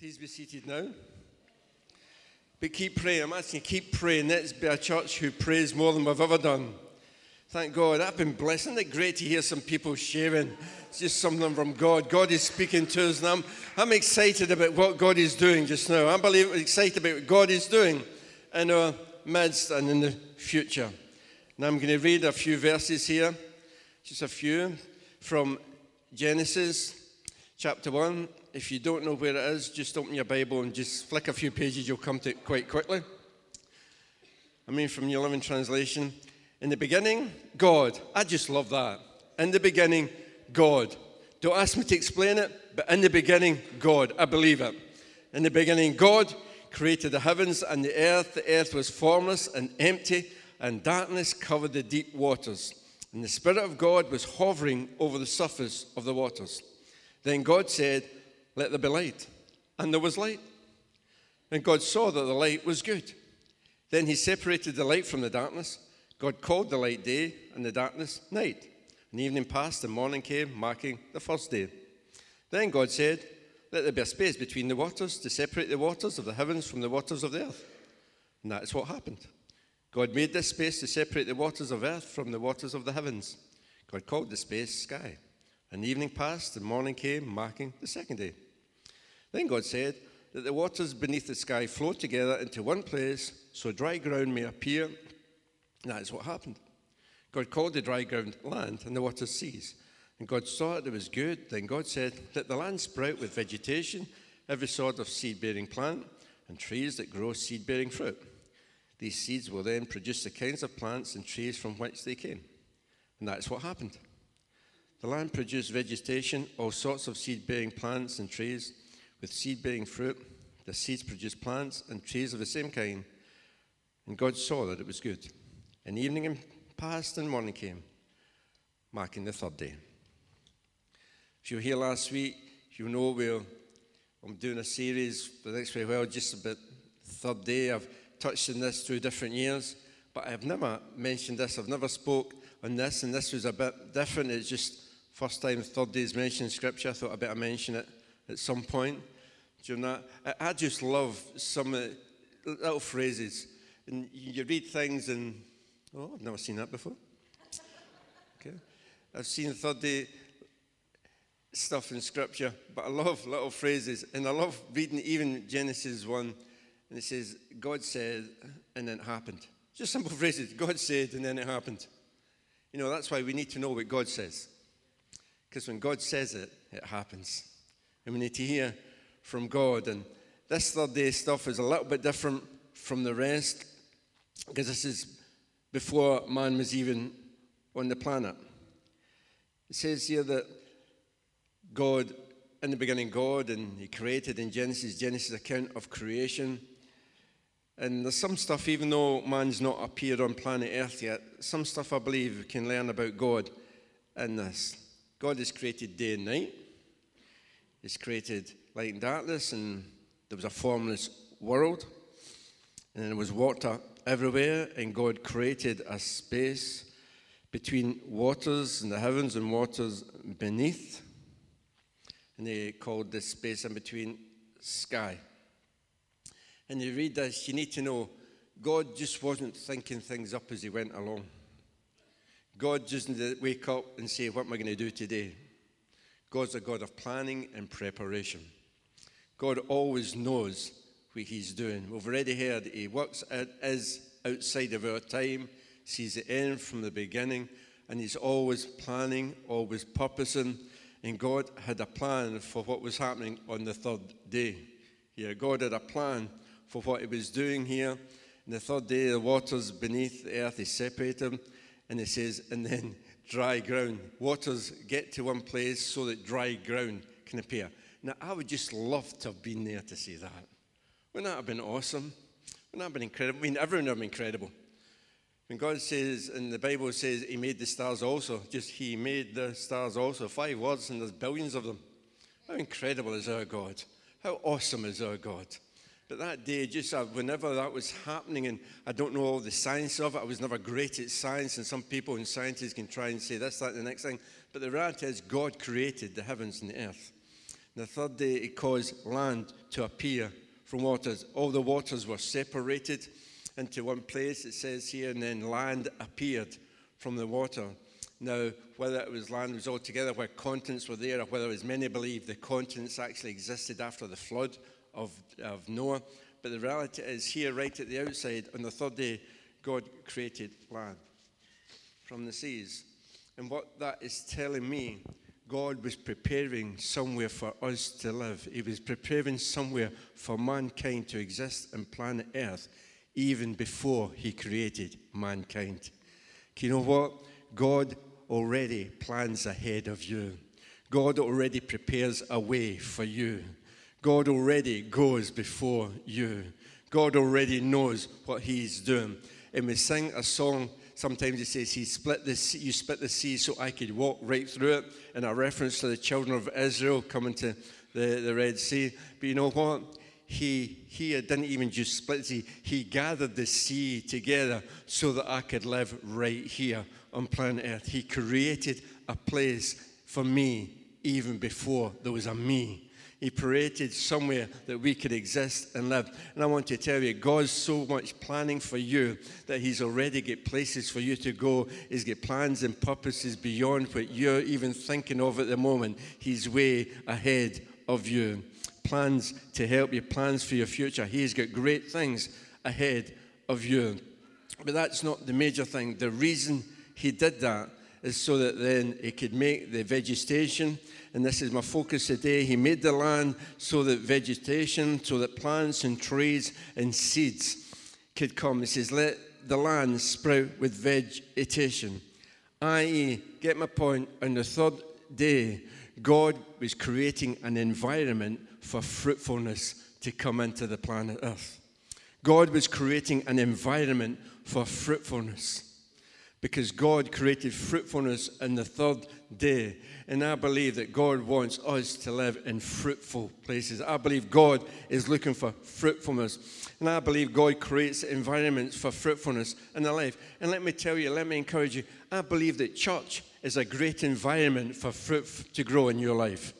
Please be seated now. But keep praying. I'm asking you, keep praying. Let's be a church who prays more than we've ever done. Thank God. I've been blessed. Isn't it great to hear some people sharing? It's just something from God. God is speaking to us, and I'm, I'm excited about what God is doing just now. I'm believe, excited about what God is doing in our midst and in the future. Now I'm going to read a few verses here, just a few from Genesis chapter 1. If you don't know where it is, just open your Bible and just flick a few pages, you'll come to it quite quickly. I mean, from New Living Translation. In the beginning, God. I just love that. In the beginning, God. Don't ask me to explain it, but in the beginning, God. I believe it. In the beginning, God created the heavens and the earth. The earth was formless and empty, and darkness covered the deep waters. And the Spirit of God was hovering over the surface of the waters. Then God said, let there be light. And there was light. And God saw that the light was good. Then he separated the light from the darkness. God called the light day and the darkness night. And evening passed and morning came, marking the first day. Then God said, Let there be a space between the waters to separate the waters of the heavens from the waters of the earth. And that is what happened. God made this space to separate the waters of earth from the waters of the heavens. God called the space sky. And evening passed and morning came, marking the second day. Then God said that the waters beneath the sky flow together into one place so dry ground may appear. And that is what happened. God called the dry ground land and the waters seas. And God saw that it was good. Then God said, Let the land sprout with vegetation, every sort of seed bearing plant, and trees that grow seed bearing fruit. These seeds will then produce the kinds of plants and trees from which they came. And that's what happened. The land produced vegetation, all sorts of seed bearing plants and trees with seed bearing fruit. The seeds produced plants and trees of the same kind. And God saw that it was good. And evening passed and morning came, marking the third day. If you were here last week, you know we're, I'm doing a series for the next very well, just about third day. I've touched on this through different years, but I've never mentioned this. I've never spoke on this, and this was a bit different. It's just first time third day is mentioned in Scripture. I thought I'd better mention it at some point. Do you know, I, I just love some little phrases. And you read things and, oh, I've never seen that before. Okay. I've seen third day stuff in scripture, but I love little phrases. And I love reading even Genesis 1, and it says, God said, and then it happened. Just simple phrases. God said, and then it happened. You know, that's why we need to know what God says. Because when God says it, it happens. And we need to hear from God. And this third day stuff is a little bit different from the rest because this is before man was even on the planet. It says here that God, in the beginning, God, and He created in Genesis, Genesis account of creation. And there's some stuff, even though man's not appeared on planet Earth yet, some stuff I believe we can learn about God in this. God has created day and night. He's created light and darkness, and there was a formless world, and there was water everywhere, and God created a space between waters in the heavens and waters beneath. And they called this space in between sky. And you read this, you need to know God just wasn't thinking things up as he went along. God just didn't wake up and say, What am I going to do today? God's a God of planning and preparation. God always knows what He's doing. We've already heard He works out, is outside of our time, sees the end from the beginning, and He's always planning, always purposing. And God had a plan for what was happening on the third day. Here, God had a plan for what He was doing here. On the third day, the waters beneath the earth, He separated them. And He says, and then dry ground. Waters get to one place so that dry ground can appear. Now, I would just love to have been there to see that. Wouldn't that have been awesome? Wouldn't that have been incredible? I mean, everyone would have been incredible. When God says, and the Bible says He made the stars also, just He made the stars also. Five words, and there's billions of them. How incredible is our God? How awesome is our God? But that day, just uh, whenever that was happening, and I don't know all the science of it, I was never great at science, and some people and scientists can try and say this, that, and the next thing. But the reality is, God created the heavens and the earth. The third day, he caused land to appear from waters. All the waters were separated into one place, it says here, and then land appeared from the water. Now, whether it was land was all together, where continents were there, or whether, as many believe, the continents actually existed after the flood of, of Noah. But the reality is here, right at the outside, on the third day, God created land from the seas. And what that is telling me, God was preparing somewhere for us to live. He was preparing somewhere for mankind to exist on planet Earth even before He created mankind. You know what? God already plans ahead of you. God already prepares a way for you. God already goes before you. God already knows what He's doing. And we sing a song sometimes he says he split the sea, you split the sea so I could walk right through it, in a reference to the children of Israel coming to the, the Red Sea. But you know what? He, he didn't even just split the sea, he gathered the sea together so that I could live right here on planet Earth. He created a place for me even before there was a me. He created somewhere that we could exist and live. And I want to tell you, God's so much planning for you that He's already got places for you to go. He's got plans and purposes beyond what you're even thinking of at the moment. He's way ahead of you. Plans to help you, plans for your future. He's got great things ahead of you. But that's not the major thing. The reason He did that is so that then He could make the vegetation and this is my focus today. He made the land so that vegetation, so that plants and trees and seeds could come. He says, let the land sprout with vegetation. I.e., get my point, on the third day, God was creating an environment for fruitfulness to come into the planet Earth. God was creating an environment for fruitfulness because God created fruitfulness in the third day. And I believe that God wants us to live in fruitful places. I believe God is looking for fruitfulness. And I believe God creates environments for fruitfulness in our life. And let me tell you, let me encourage you, I believe that church is a great environment for fruit to grow in your life.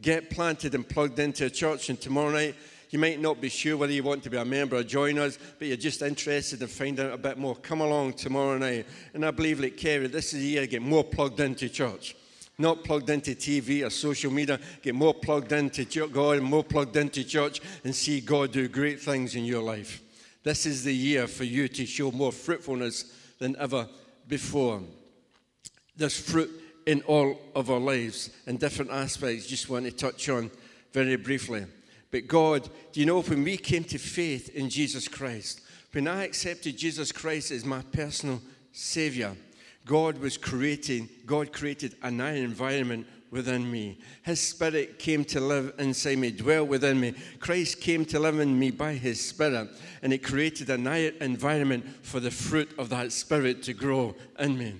Get planted and plugged into a church, and tomorrow night, you might not be sure whether you want to be a member or join us, but you're just interested in finding out a bit more. Come along tomorrow night. And I believe, like Kerry, this is the year to get more plugged into church. Not plugged into TV or social media. Get more plugged into God and more plugged into church and see God do great things in your life. This is the year for you to show more fruitfulness than ever before. There's fruit in all of our lives in different aspects. Just want to touch on very briefly. But God, do you know when we came to faith in Jesus Christ, when I accepted Jesus Christ as my personal Savior, God was creating, God created an environment within me. His Spirit came to live inside me, dwell within me. Christ came to live in me by His Spirit, and it created an environment for the fruit of that Spirit to grow in me.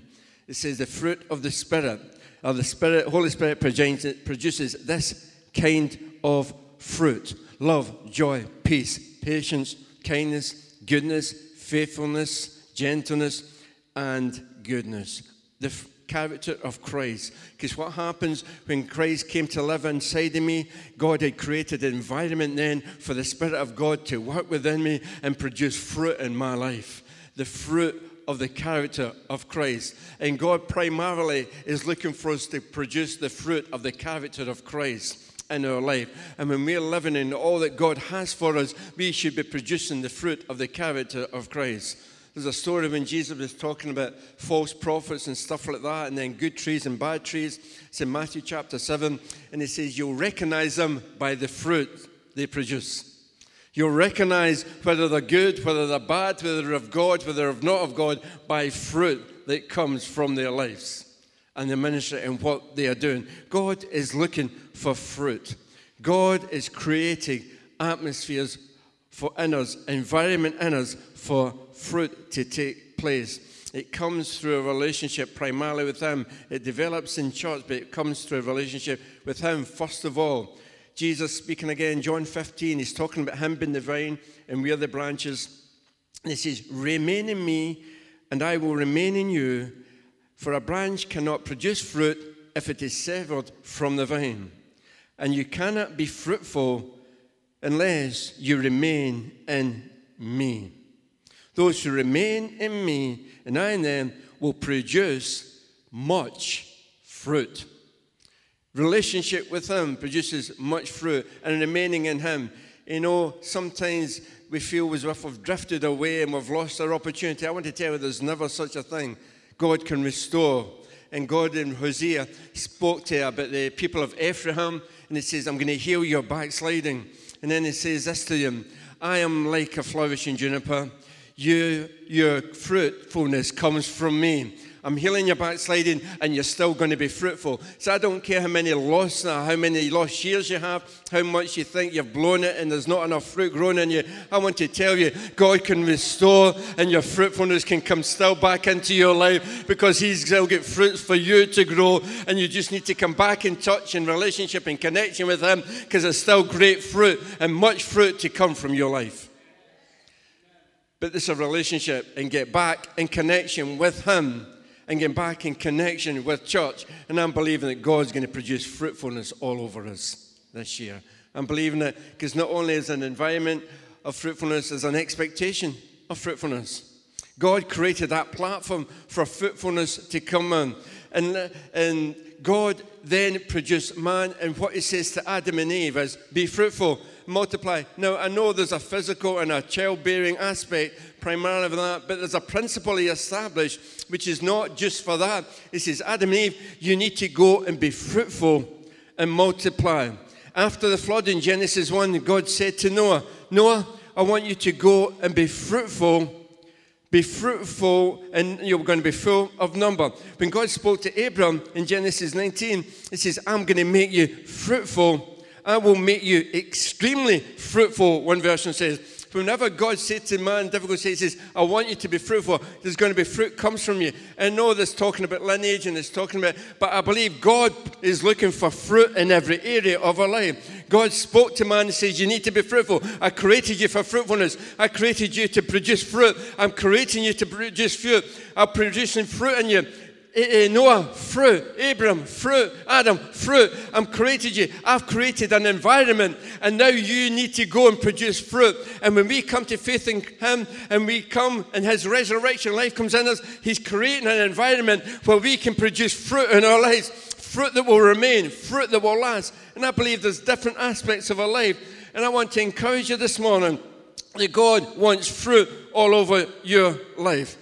It says the fruit of the Spirit, or the Spirit, Holy Spirit produces this kind of fruit love, joy, peace, patience, kindness, goodness, faithfulness, gentleness, and goodness. The f- character of Christ. Because what happens when Christ came to live inside of me, God had created an environment then for the Spirit of God to work within me and produce fruit in my life. The fruit of the character of Christ. And God primarily is looking for us to produce the fruit of the character of Christ in our life. And when we're living in all that God has for us, we should be producing the fruit of the character of Christ. There's a story when Jesus was talking about false prophets and stuff like that, and then good trees and bad trees. It's in Matthew chapter 7, and he says, You'll recognize them by the fruit they produce. You'll recognize whether they're good, whether they're bad, whether they're of God, whether they're not of God, by fruit that comes from their lives and the ministry and what they are doing. God is looking for fruit. God is creating atmospheres for in us, environment in us for fruit to take place. It comes through a relationship primarily with Him. It develops in church, but it comes through a relationship with Him first of all. Jesus speaking again, John 15, he's talking about Him being the vine and we are the branches. And he says, Remain in me, and I will remain in you. For a branch cannot produce fruit if it is severed from the vine, and you cannot be fruitful unless you remain in me. Those who remain in me and I in them will produce much fruit. Relationship with Him produces much fruit, and remaining in Him. You know, sometimes we feel as if we've drifted away and we've lost our opportunity. I want to tell you there's never such a thing. God can restore. And God in Hosea spoke to about the people of Ephraim, and He says, I'm going to heal your backsliding. And then He says this to them I am like a flourishing juniper. You, your fruitfulness comes from me. I'm healing your backsliding, and you're still going to be fruitful. So I don't care how many lost, uh, how many lost years you have, how much you think you've blown it, and there's not enough fruit growing in you. I want to tell you, God can restore, and your fruitfulness can come still back into your life because He's still get fruits for you to grow, and you just need to come back in touch and relationship and connection with Him because there's still great fruit and much fruit to come from your life but this is a relationship and get back in connection with Him and get back in connection with church. And I'm believing that God's going to produce fruitfulness all over us this year. I'm believing it because not only is an environment of fruitfulness, there's an expectation of fruitfulness. God created that platform for fruitfulness to come in. And, and God then produced man, and what he says to Adam and Eve is be fruitful, multiply. Now, I know there's a physical and a childbearing aspect primarily of that, but there's a principle he established which is not just for that. He says, Adam and Eve, you need to go and be fruitful and multiply. After the flood in Genesis 1, God said to Noah, Noah, I want you to go and be fruitful be fruitful and you're going to be full of number. When God spoke to Abram in Genesis 19, He says, I'm going to make you fruitful. I will make you extremely fruitful, one version says whenever God said to man, difficult says, says, I want you to be fruitful, there's going to be fruit comes from you. I know this talking about lineage and it's talking about, but I believe God is looking for fruit in every area of our life. God spoke to man and says, You need to be fruitful. I created you for fruitfulness. I created you to produce fruit. I'm creating you to produce fruit. I'm producing fruit in you. Eh, eh, Noah, fruit. Abram, fruit. Adam, fruit. I've created you. I've created an environment, and now you need to go and produce fruit. And when we come to faith in Him and we come and His resurrection life comes in us, He's creating an environment where we can produce fruit in our lives fruit that will remain, fruit that will last. And I believe there's different aspects of our life. And I want to encourage you this morning that God wants fruit all over your life.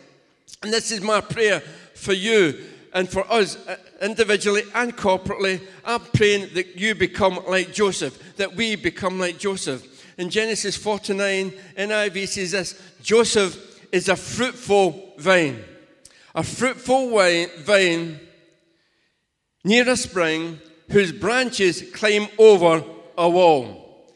And this is my prayer for you and for us uh, individually and corporately. I'm praying that you become like Joseph, that we become like Joseph. In Genesis 49, NIV says this Joseph is a fruitful vine. A fruitful vine near a spring whose branches climb over a wall.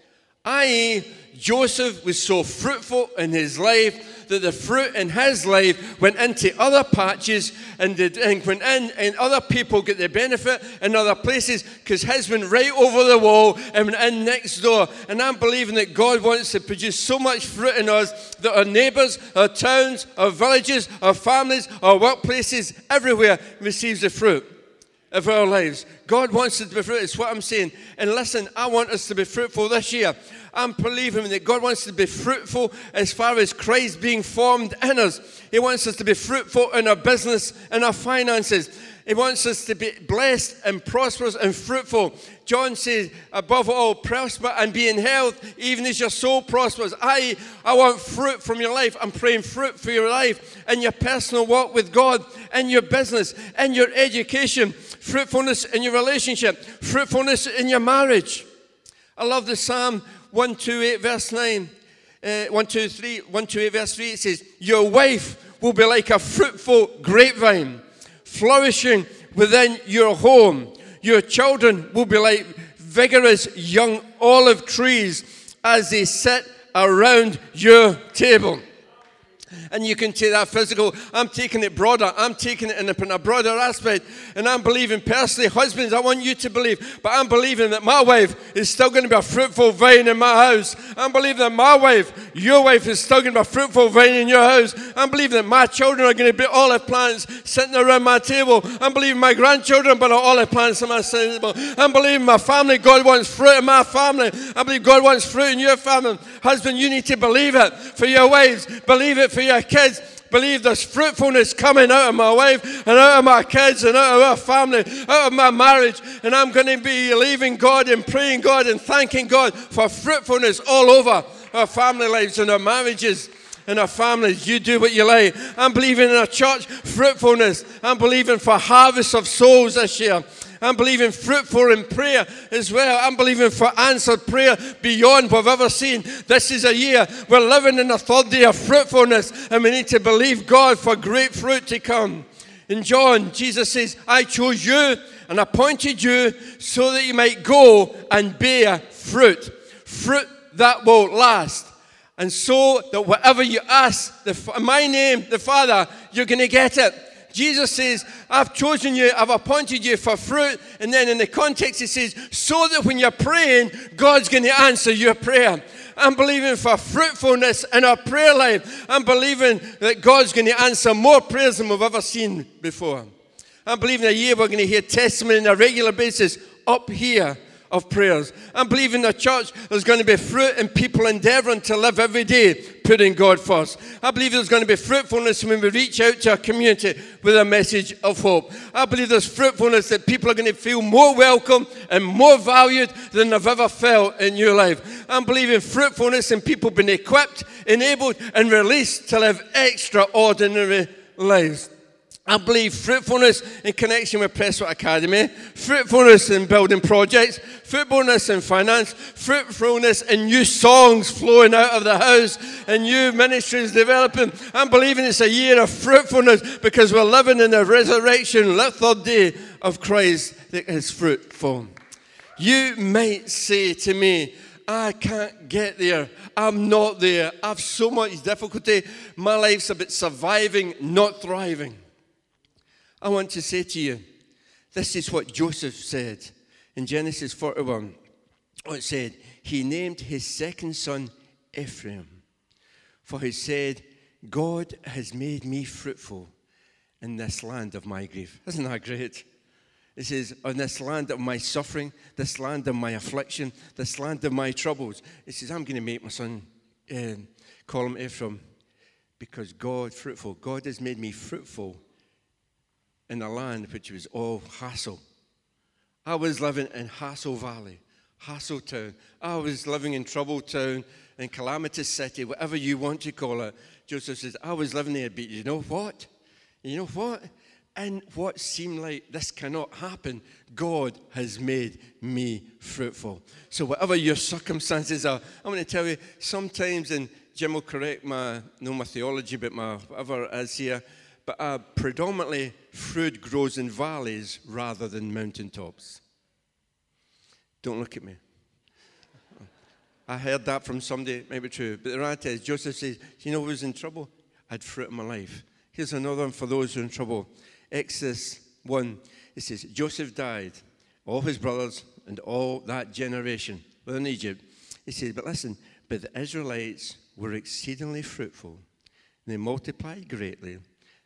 I.e., Joseph was so fruitful in his life that the fruit in his life went into other patches and, did, and went in, and other people get the benefit in other places because his went right over the wall and went in next door. And I'm believing that God wants to produce so much fruit in us that our neighbours, our towns, our villages, our families, our workplaces, everywhere receives the fruit of our lives. God wants us to be fruitful. It's what I'm saying. And listen, I want us to be fruitful this year. I'm believing that God wants us to be fruitful as far as Christ being formed in us. He wants us to be fruitful in our business and our finances. He wants us to be blessed and prosperous and fruitful. John says, above all, prosper and be in health, even as your soul prospers. I, I want fruit from your life. I'm praying fruit for your life and your personal walk with God and your business and your education, fruitfulness in your relationship, fruitfulness in your marriage. I love the Psalm 128, verse 9. Uh, 123, 128, verse 3, it says, Your wife will be like a fruitful grapevine, flourishing within your home. Your children will be like vigorous young olive trees as they sit around your table. And you can take that physical, I'm taking it broader, I'm taking it in a, broader aspect. And I'm believing personally, husbands, I want you to believe, but I'm believing that my wife is still going to be a fruitful vine in my house. I'm believing that my wife, your wife, is still going to be a fruitful vine in your house. I'm believing that my children are going to be olive plants sitting around my table. I'm believing my grandchildren but are olive plants in my table. I'm believing my family, God wants fruit in my family. I believe God wants fruit in your family. Husband, you need to believe it for your wives, believe it for your kids. Believe there's fruitfulness coming out of my wife and out of my kids and out of our family, out of my marriage. And I'm going to be believing God and praying God and thanking God for fruitfulness all over our family lives and our marriages and our families. You do what you like. I'm believing in a church fruitfulness. I'm believing for harvest of souls this year. I'm believing fruitful in prayer as well. I'm believing for answered prayer beyond what we've ever seen. This is a year we're living in a third day of fruitfulness, and we need to believe God for great fruit to come. In John, Jesus says, I chose you and appointed you so that you might go and bear fruit. Fruit that will last. And so that whatever you ask the, my name, the Father, you're going to get it. Jesus says, I've chosen you, I've appointed you for fruit. And then in the context, he says, so that when you're praying, God's going to answer your prayer. I'm believing for fruitfulness in our prayer life. I'm believing that God's going to answer more prayers than we've ever seen before. I'm believing a year we're going to hear testimony on a regular basis up here of prayers. I'm believing the church there's going to be fruit and people endeavoring to live every day putting God first. I believe there's going to be fruitfulness when we reach out to our community with a message of hope. I believe there's fruitfulness that people are going to feel more welcome and more valued than they've ever felt in your life. I'm believing fruitfulness and people being equipped, enabled, and released to live extraordinary lives. I believe fruitfulness in connection with Presswood Academy, fruitfulness in building projects, fruitfulness in finance, fruitfulness in new songs flowing out of the house, and new ministries developing. I'm believing it's a year of fruitfulness because we're living in the resurrection, the third day of Christ that is fruitful. You might say to me, I can't get there. I'm not there. I have so much difficulty. My life's about surviving, not thriving. I want to say to you, this is what Joseph said in Genesis 41. It said, He named his second son Ephraim, for he said, God has made me fruitful in this land of my grief. Isn't that great? It says, On this land of my suffering, this land of my affliction, this land of my troubles. It says, I'm going to make my son um, call him Ephraim because God, fruitful, God has made me fruitful in a land which was all hassle. I was living in Hassle Valley, Hassle Town. I was living in Trouble Town, in Calamitous City, whatever you want to call it. Joseph says, I was living there, but you know what? You know what? And what seemed like this cannot happen, God has made me fruitful. So, whatever your circumstances are, I'm going to tell you, sometimes, and Jim will correct my, no my theology, but my whatever it is here, but uh, predominantly fruit grows in valleys rather than mountaintops. Don't look at me. I heard that from somebody, it may be true, but the reality is Joseph says, You know who's in trouble? I had fruit in my life. Here's another one for those who are in trouble. Exodus 1, it says, Joseph died, all his brothers, and all that generation within Egypt. He says, But listen, but the Israelites were exceedingly fruitful, they multiplied greatly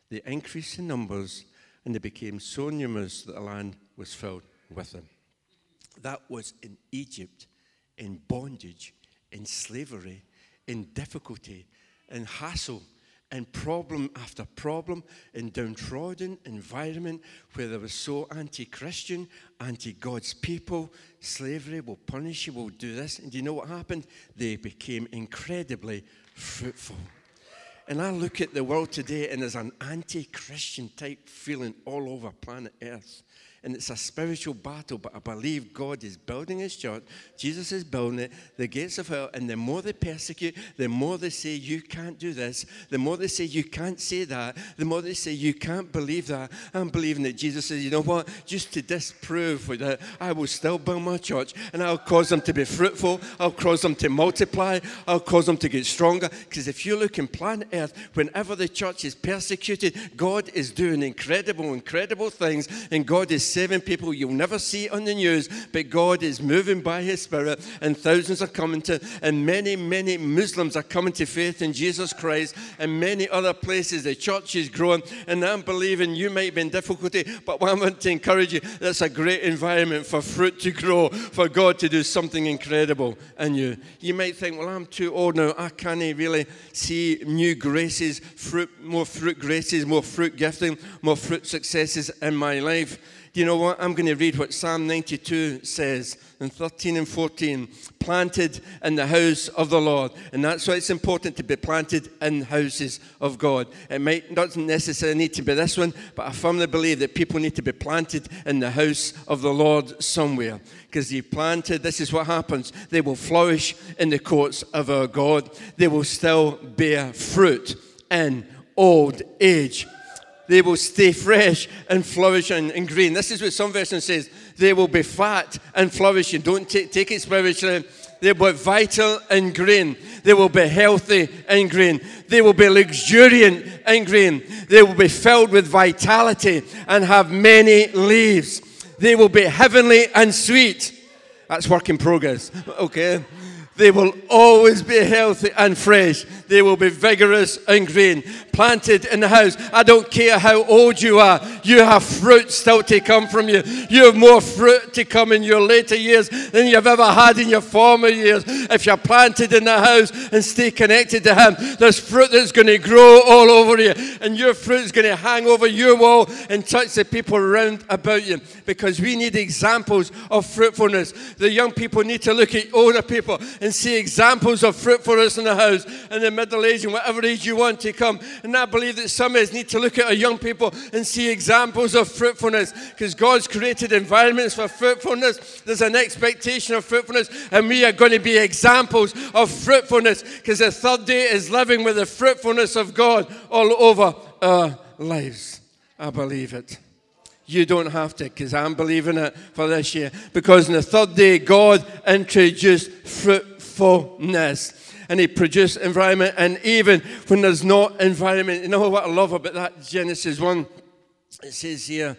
they increased in numbers and they became so numerous that the land was filled with them. That was in Egypt, in bondage, in slavery, in difficulty, in hassle, in problem after problem, in downtrodden environment where there was so anti-Christian, anti-God's people. Slavery will punish you, will do this. And do you know what happened? They became incredibly fruitful. And I look at the world today and there's an anti Christian type feeling all over planet Earth. And it's a spiritual battle, but I believe God is building his church. Jesus is building it, the gates of hell, and the more they persecute, the more they say, You can't do this, the more they say, You can't say that, the more they say, You can't believe that. I'm believing that Jesus says, You know what? Just to disprove that, I will still build my church, and I'll cause them to be fruitful, I'll cause them to multiply, I'll cause them to get stronger. Because if you look in planet Earth, whenever the church is persecuted, God is doing incredible, incredible things, and God is saving people you'll never see on the news, but God is moving by His Spirit, and thousands are coming to, and many, many Muslims are coming to faith in Jesus Christ, and many other places the church is growing. And I'm believing you might be in difficulty, but I want to encourage you that's a great environment for fruit to grow, for God to do something incredible in you. You might think, well, I'm too old now, I can't really see new graces, fruit, more fruit graces, more fruit gifting, more fruit successes in my life. You know what? I'm going to read what Psalm 92 says in 13 and 14. Planted in the house of the Lord. And that's why it's important to be planted in houses of God. It might doesn't necessarily need to be this one, but I firmly believe that people need to be planted in the house of the Lord somewhere. Because you planted, this is what happens. They will flourish in the courts of our God. They will still bear fruit in old age they will stay fresh and flourishing and green. This is what some version says. They will be fat and flourishing. Don't take, take it spiritually. They will be vital and green. They will be healthy and green. They will be luxuriant and green. They will be filled with vitality and have many leaves. They will be heavenly and sweet. That's work in progress. Okay. They will always be healthy and fresh. They will be vigorous and green, planted in the house. I don't care how old you are, you have fruit still to come from you. You have more fruit to come in your later years than you've ever had in your former years. If you're planted in the house and stay connected to Him, there's fruit that's going to grow all over you, and your fruit is going to hang over your wall and touch the people around about you because we need examples of fruitfulness. The young people need to look at older people and see examples of fruitfulness in the house, in the middle age and whatever age you want to come. And I believe that some of us need to look at our young people and see examples of fruitfulness because God's created environments for fruitfulness. There's an expectation of fruitfulness, and we are going to be examples of fruitfulness because the third day is living with the fruitfulness of God all over our lives. I believe it. You don't have to, because I'm believing it for this year. Because on the third day, God introduced fruitfulness and he produced environment. And even when there's no environment, you know what I love about that Genesis 1? It says here,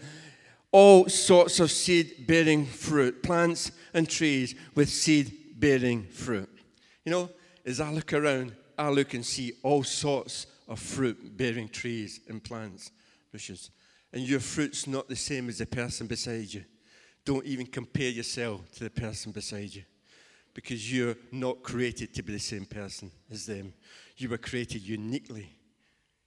all sorts of seed bearing fruit, plants and trees with seed bearing fruit. You know, as I look around, I look and see all sorts of fruit bearing trees and plants, bushes. And your fruit's not the same as the person beside you. Don't even compare yourself to the person beside you because you're not created to be the same person as them. You were created uniquely.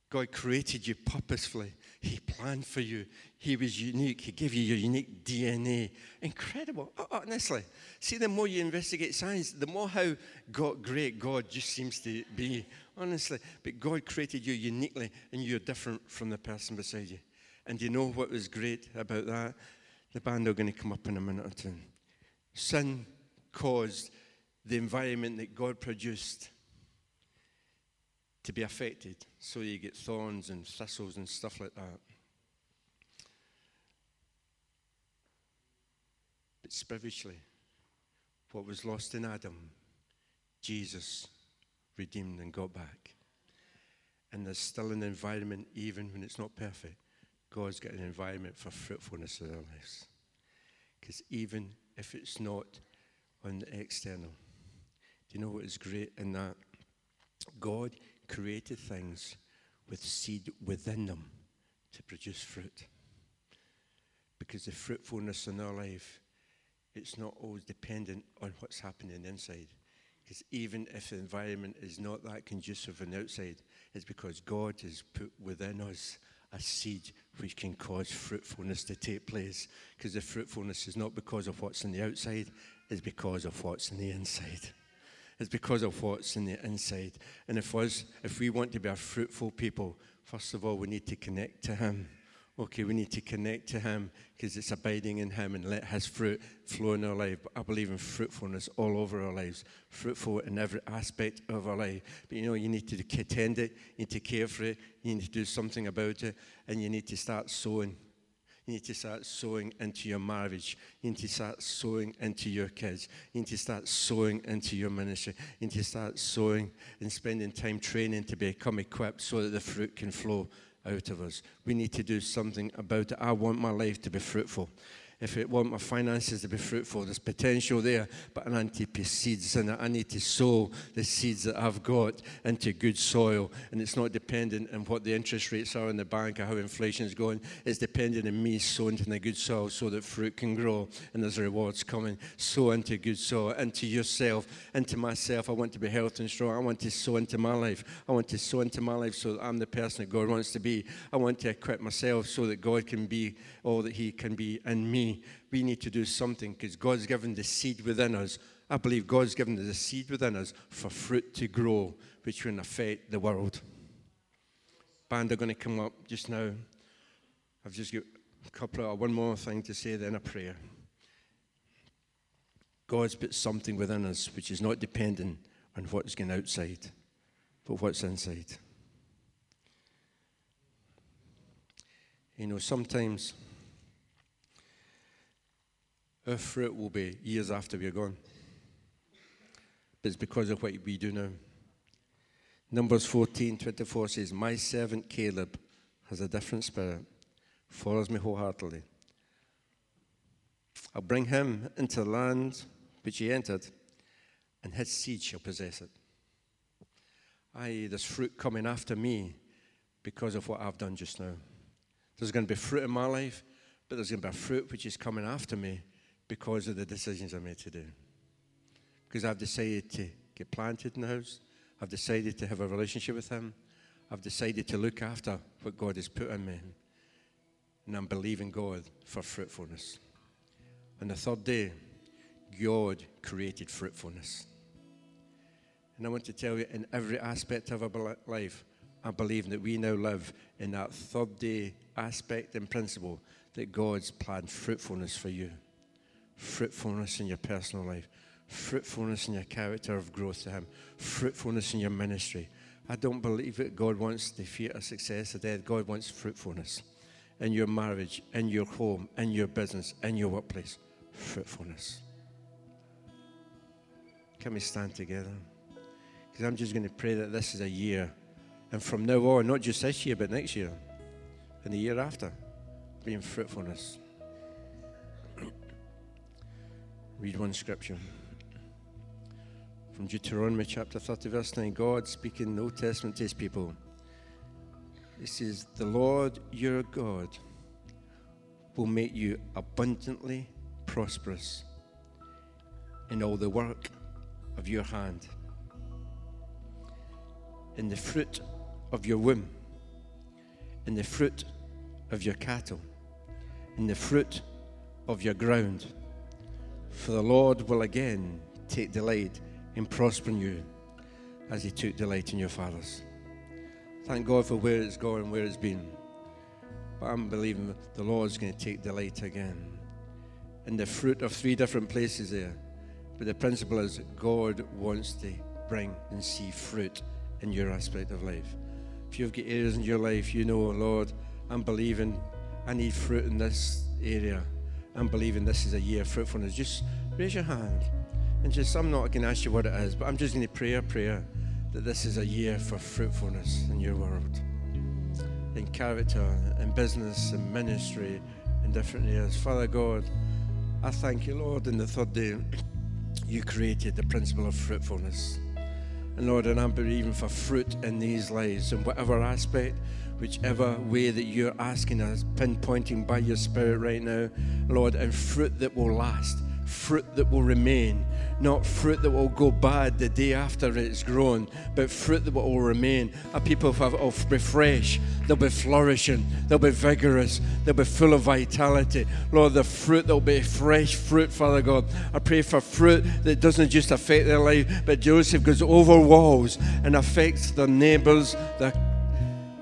God created you purposefully. He planned for you. He was unique. He gave you your unique DNA. Incredible. Oh, oh, honestly. See, the more you investigate science, the more how God, great God just seems to be. Honestly. But God created you uniquely, and you're different from the person beside you. And you know what was great about that? The band are going to come up in a minute or two. Sin caused the environment that God produced to be affected. So you get thorns and thistles and stuff like that. But spiritually, what was lost in Adam, Jesus redeemed and got back. And there's still an environment, even when it's not perfect. God's got an environment for fruitfulness in our lives. Because even if it's not on the external, do you know what is great in that? God created things with seed within them to produce fruit. Because the fruitfulness in our life, it's not always dependent on what's happening inside. Because even if the environment is not that conducive on the outside, it's because God has put within us a seed which can cause fruitfulness to take place. Because the fruitfulness is not because of what's on the outside, it's because of what's on the inside. It's because of what's in the inside. And if us, if we want to be a fruitful people, first of all, we need to connect to Him Okay, we need to connect to Him because it's abiding in Him and let His fruit flow in our life. But I believe in fruitfulness all over our lives, fruitful in every aspect of our life. But you know, you need to tend it, you need to care for it, you need to do something about it, and you need to start sowing. You need to start sowing into your marriage. You need to start sowing into your kids. You need to start sowing into your ministry. You need to start sowing and spending time training to become equipped so that the fruit can flow out of us. We need to do something about it. I want my life to be fruitful if I want my finances to be fruitful, there's potential there, but I need to seeds it. I need to sow the seeds that I've got into good soil. And it's not dependent on what the interest rates are in the bank or how inflation is going. It's dependent on me sowing into the good soil so that fruit can grow and there's rewards coming. Sow into good soil, into yourself, into myself. I want to be healthy and strong. I want to sow into my life. I want to sow into my life so that I'm the person that God wants to be. I want to equip myself so that God can be all that He can be in me. We need to do something because God's given the seed within us. I believe God's given the seed within us for fruit to grow, which will affect the world. Band are going to come up just now. I've just got a couple of one more thing to say, then a prayer. God's put something within us which is not dependent on what's going outside, but what's inside. You know, sometimes our fruit will be years after we're gone. But it's because of what we do now. Numbers 14 24 says, My servant Caleb has a different spirit, follows me wholeheartedly. I'll bring him into the land which he entered, and his seed shall possess it. I.e., there's fruit coming after me because of what I've done just now. There's going to be fruit in my life, but there's going to be a fruit which is coming after me because of the decisions I made today. Because I've decided to get planted in the house. I've decided to have a relationship with Him. I've decided to look after what God has put in me. And I'm believing God for fruitfulness. On the third day, God created fruitfulness. And I want to tell you, in every aspect of our life, I believe that we now live in that third day aspect and principle that God's planned fruitfulness for you fruitfulness in your personal life, fruitfulness in your character of growth to Him, fruitfulness in your ministry. I don't believe that God wants defeat or success or death. God wants fruitfulness in your marriage, in your home, in your business, in your workplace. Fruitfulness. Can we stand together? Because I'm just going to pray that this is a year. And from now on, not just this year, but next year and the year after, being fruitfulness. Read one scripture from Deuteronomy chapter 30, verse 9. God speaking in the Old Testament to his people. He says, The Lord your God will make you abundantly prosperous in all the work of your hand, in the fruit of your womb, in the fruit of your cattle, in the fruit of your ground for the Lord will again take delight in prospering you as he took delight in your fathers. Thank God for where it's going, where it's been. But I'm believing the Lord's going to take delight again. in the fruit of three different places there. But the principle is God wants to bring and see fruit in your aspect of life. If you've got areas in your life, you know, Lord, I'm believing I need fruit in this area. I'm believing this is a year of fruitfulness, just raise your hand. And just, I'm not going to ask you what it is, but I'm just going to pray a prayer that this is a year for fruitfulness in your world, in character, in business, in ministry, in different areas. Father God, I thank you, Lord, in the third day, you created the principle of fruitfulness. And Lord, and I'm believing for fruit in these lives in whatever aspect whichever way that you're asking us, pinpointing by your Spirit right now, Lord, and fruit that will last, fruit that will remain, not fruit that will go bad the day after it's grown, but fruit that will remain. A people will be fresh, they'll be flourishing, they'll be vigorous, they'll be full of vitality. Lord, the fruit that will be fresh fruit, Father God. I pray for fruit that doesn't just affect their life, but Joseph goes over walls and affects their neighbors, their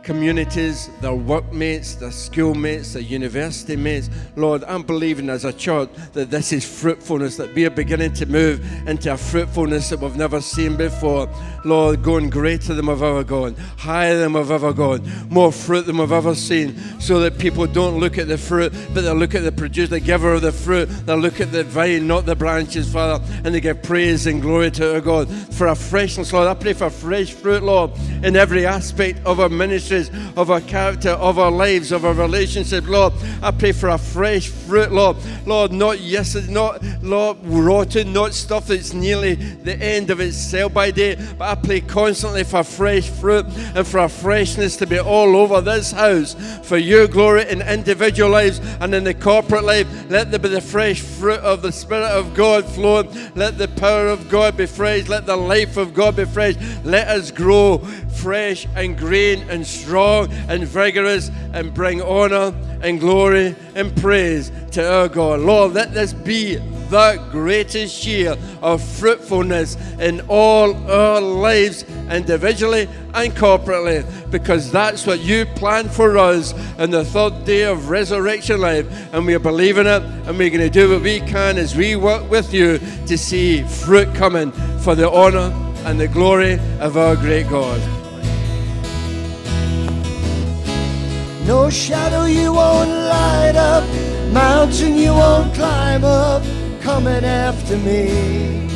communities, their workmates, their schoolmates, their university mates. Lord, I'm believing as a church that this is fruitfulness, that we are beginning to move into a fruitfulness that we've never seen before. Lord, going greater than we've ever gone, higher than we've ever gone, more fruit than we've ever seen, so that people don't look at the fruit, but they look at the producer, the giver of the fruit. They look at the vine, not the branches, Father, and they give praise and glory to our God for a freshness, Lord. I pray for fresh fruit, Lord, in every aspect of our of our character, of our lives, of our relationship, Lord. I pray for a fresh fruit, Lord. Lord, not yesterday, not Lord rotten, not stuff that's nearly the end of its sell by date, but I pray constantly for fresh fruit and for a freshness to be all over this house for your glory in individual lives and in the corporate life. Let there be the fresh fruit of the Spirit of God flow. Let the power of God be fresh. Let the life of God be fresh. Let us grow fresh and green and strong and vigorous and bring honor and glory and praise to our God. Lord, let this be the greatest year of fruitfulness in all our lives, individually and corporately, because that's what you planned for us in the third day of resurrection life. And we are believing it, and we're going to do what we can as we work with you to see fruit coming for the honor and the glory of our great God. No shadow you won't light up, mountain you won't climb up, coming after me.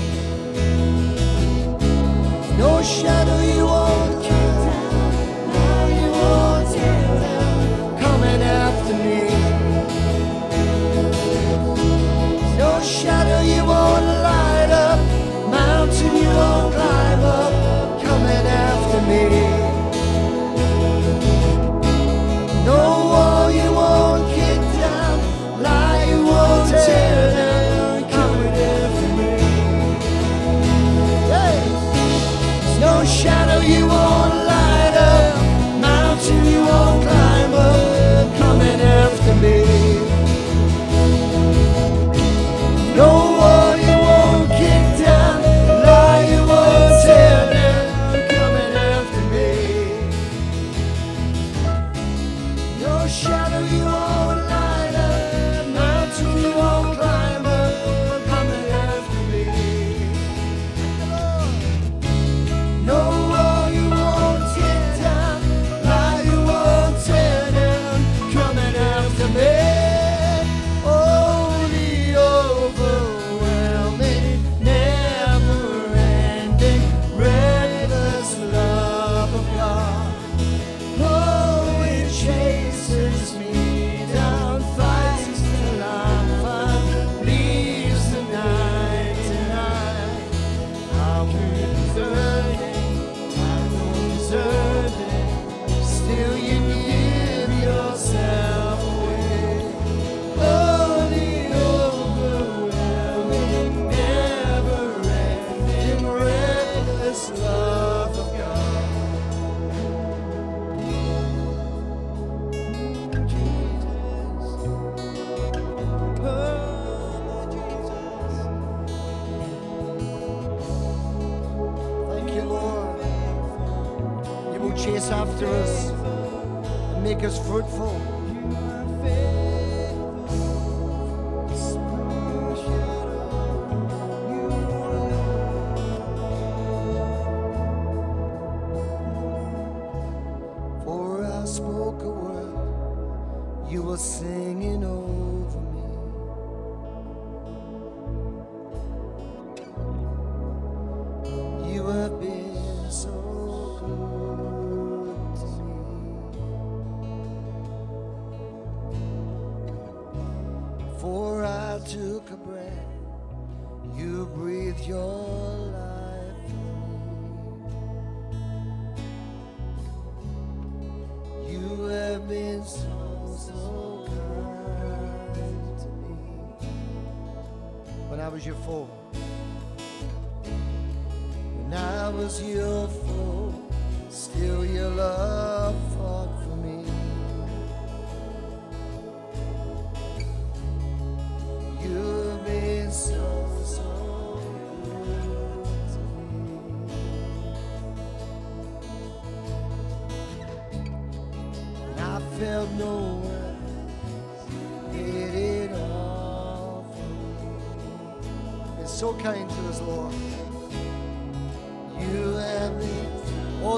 No shadow you won't chase after us and make us fruitful. I was your foe. When I was your foe, still your love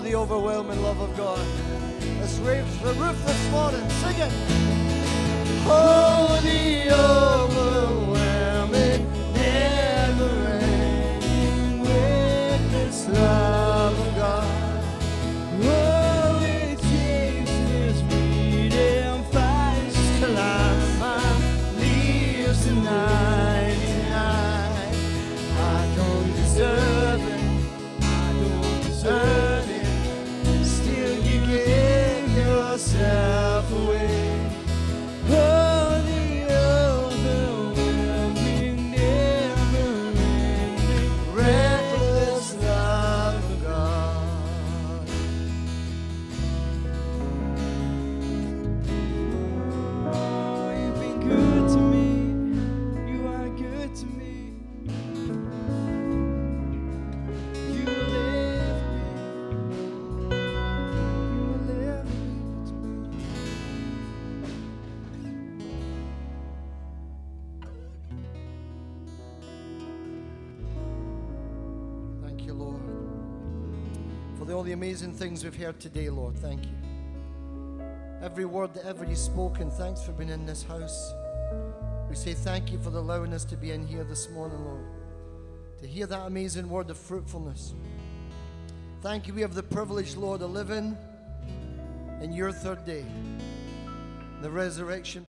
the, overwhelming love of God. Let's the roof this morning. Sing it. Oh, amazing things we've heard today, Lord. Thank you. Every word that ever you've spoken, thanks for being in this house. We say thank you for allowing us to be in here this morning, Lord, to hear that amazing word of fruitfulness. Thank you. We have the privilege, Lord, of living in your third day, the resurrection.